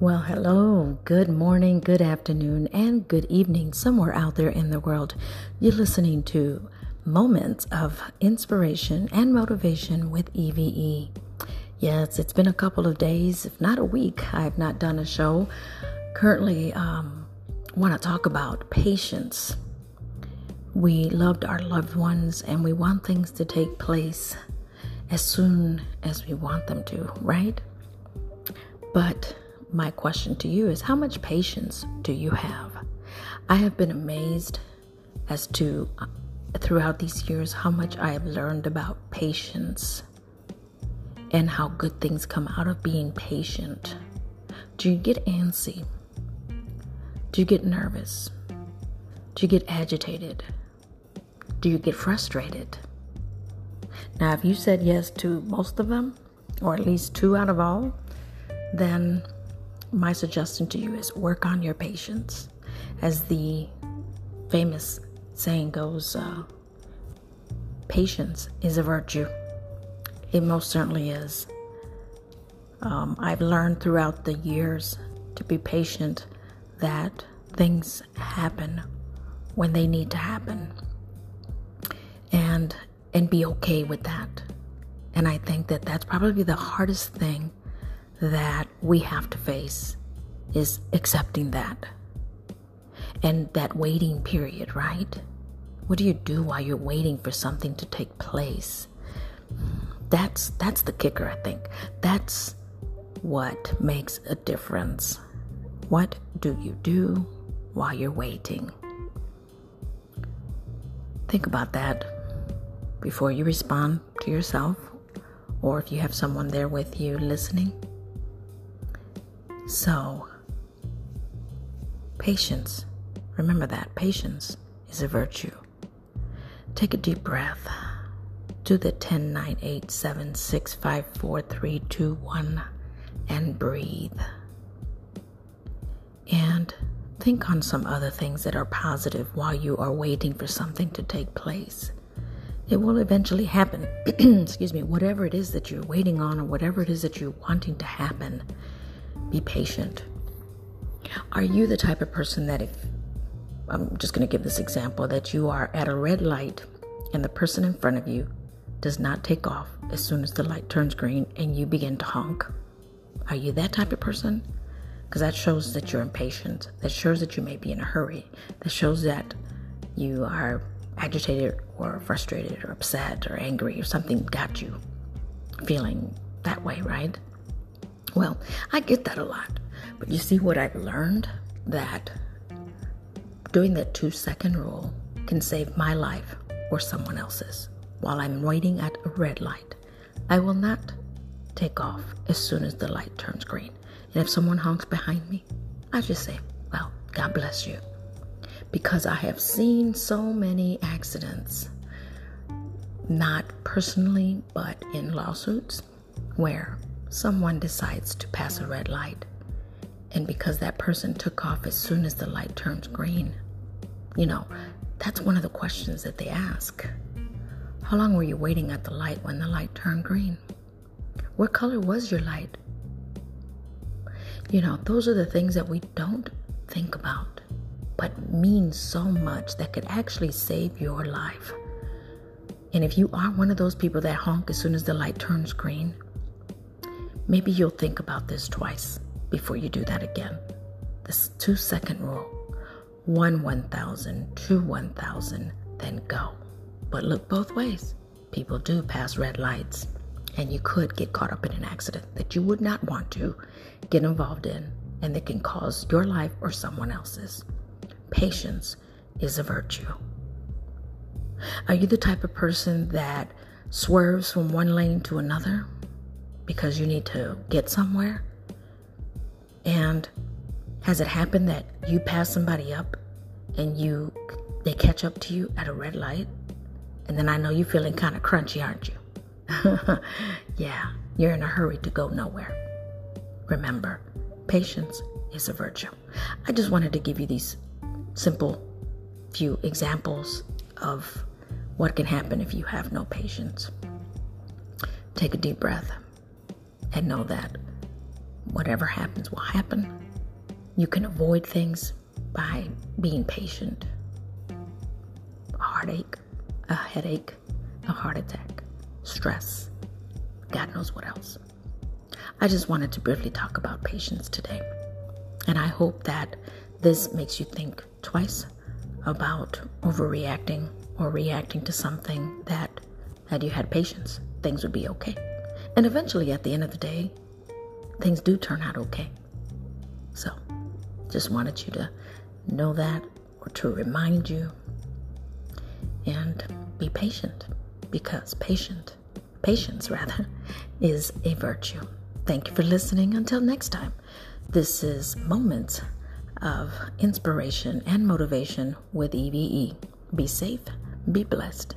Well, hello, good morning, good afternoon, and good evening, somewhere out there in the world. You're listening to Moments of Inspiration and Motivation with EVE. Yes, it's been a couple of days, if not a week, I have not done a show. Currently, um, want to talk about patience. We loved our loved ones and we want things to take place as soon as we want them to, right? But my question to you is how much patience do you have? I have been amazed as to uh, throughout these years how much I have learned about patience and how good things come out of being patient. Do you get antsy? Do you get nervous? Do you get agitated? Do you get frustrated? Now, if you said yes to most of them, or at least two out of all, then my suggestion to you is work on your patience. As the famous saying goes, uh, patience is a virtue. It most certainly is. Um, I've learned throughout the years to be patient that things happen when they need to happen and and be okay with that and i think that that's probably the hardest thing that we have to face is accepting that. And that waiting period, right? What do you do while you're waiting for something to take place? That's that's the kicker, I think. That's what makes a difference. What do you do while you're waiting? Think about that before you respond to yourself or if you have someone there with you listening. So, patience. Remember that patience is a virtue. Take a deep breath. Do the 10, 9, 8, 7, 6, 5, 4, 3, 2, 1 and breathe. And think on some other things that are positive while you are waiting for something to take place. It will eventually happen. Excuse me, whatever it is that you're waiting on or whatever it is that you're wanting to happen be patient. Are you the type of person that if I'm just going to give this example that you are at a red light and the person in front of you does not take off as soon as the light turns green and you begin to honk? Are you that type of person? Because that shows that you're impatient. That shows that you may be in a hurry. That shows that you are agitated or frustrated or upset or angry or something got you feeling that way, right? Well, I get that a lot. But you see what I've learned? That doing that two second rule can save my life or someone else's. While I'm waiting at a red light, I will not take off as soon as the light turns green. And if someone honks behind me, I just say, Well, God bless you. Because I have seen so many accidents, not personally, but in lawsuits, where someone decides to pass a red light, and because that person took off as soon as the light turns green, you know, that's one of the questions that they ask. How long were you waiting at the light when the light turned green? What color was your light? You know, those are the things that we don't think about, but mean so much that could actually save your life. And if you are one of those people that honk as soon as the light turns green, Maybe you'll think about this twice before you do that again. This two second rule one 1,000, two 1,000, then go. But look both ways. People do pass red lights, and you could get caught up in an accident that you would not want to get involved in and that can cause your life or someone else's. Patience is a virtue. Are you the type of person that swerves from one lane to another? Because you need to get somewhere? And has it happened that you pass somebody up and you they catch up to you at a red light? And then I know you're feeling kind of crunchy, aren't you? yeah, you're in a hurry to go nowhere. Remember, patience is a virtue. I just wanted to give you these simple few examples of what can happen if you have no patience. Take a deep breath and know that whatever happens will happen. You can avoid things by being patient. A heartache, a headache, a heart attack, stress, God knows what else. I just wanted to briefly talk about patience today. And I hope that this makes you think twice about overreacting or reacting to something that, had you had patience, things would be okay. And eventually, at the end of the day, things do turn out okay. So, just wanted you to know that or to remind you and be patient because patient patience rather is a virtue. Thank you for listening. Until next time. This is Moments of Inspiration and Motivation with EVE. Be safe, be blessed.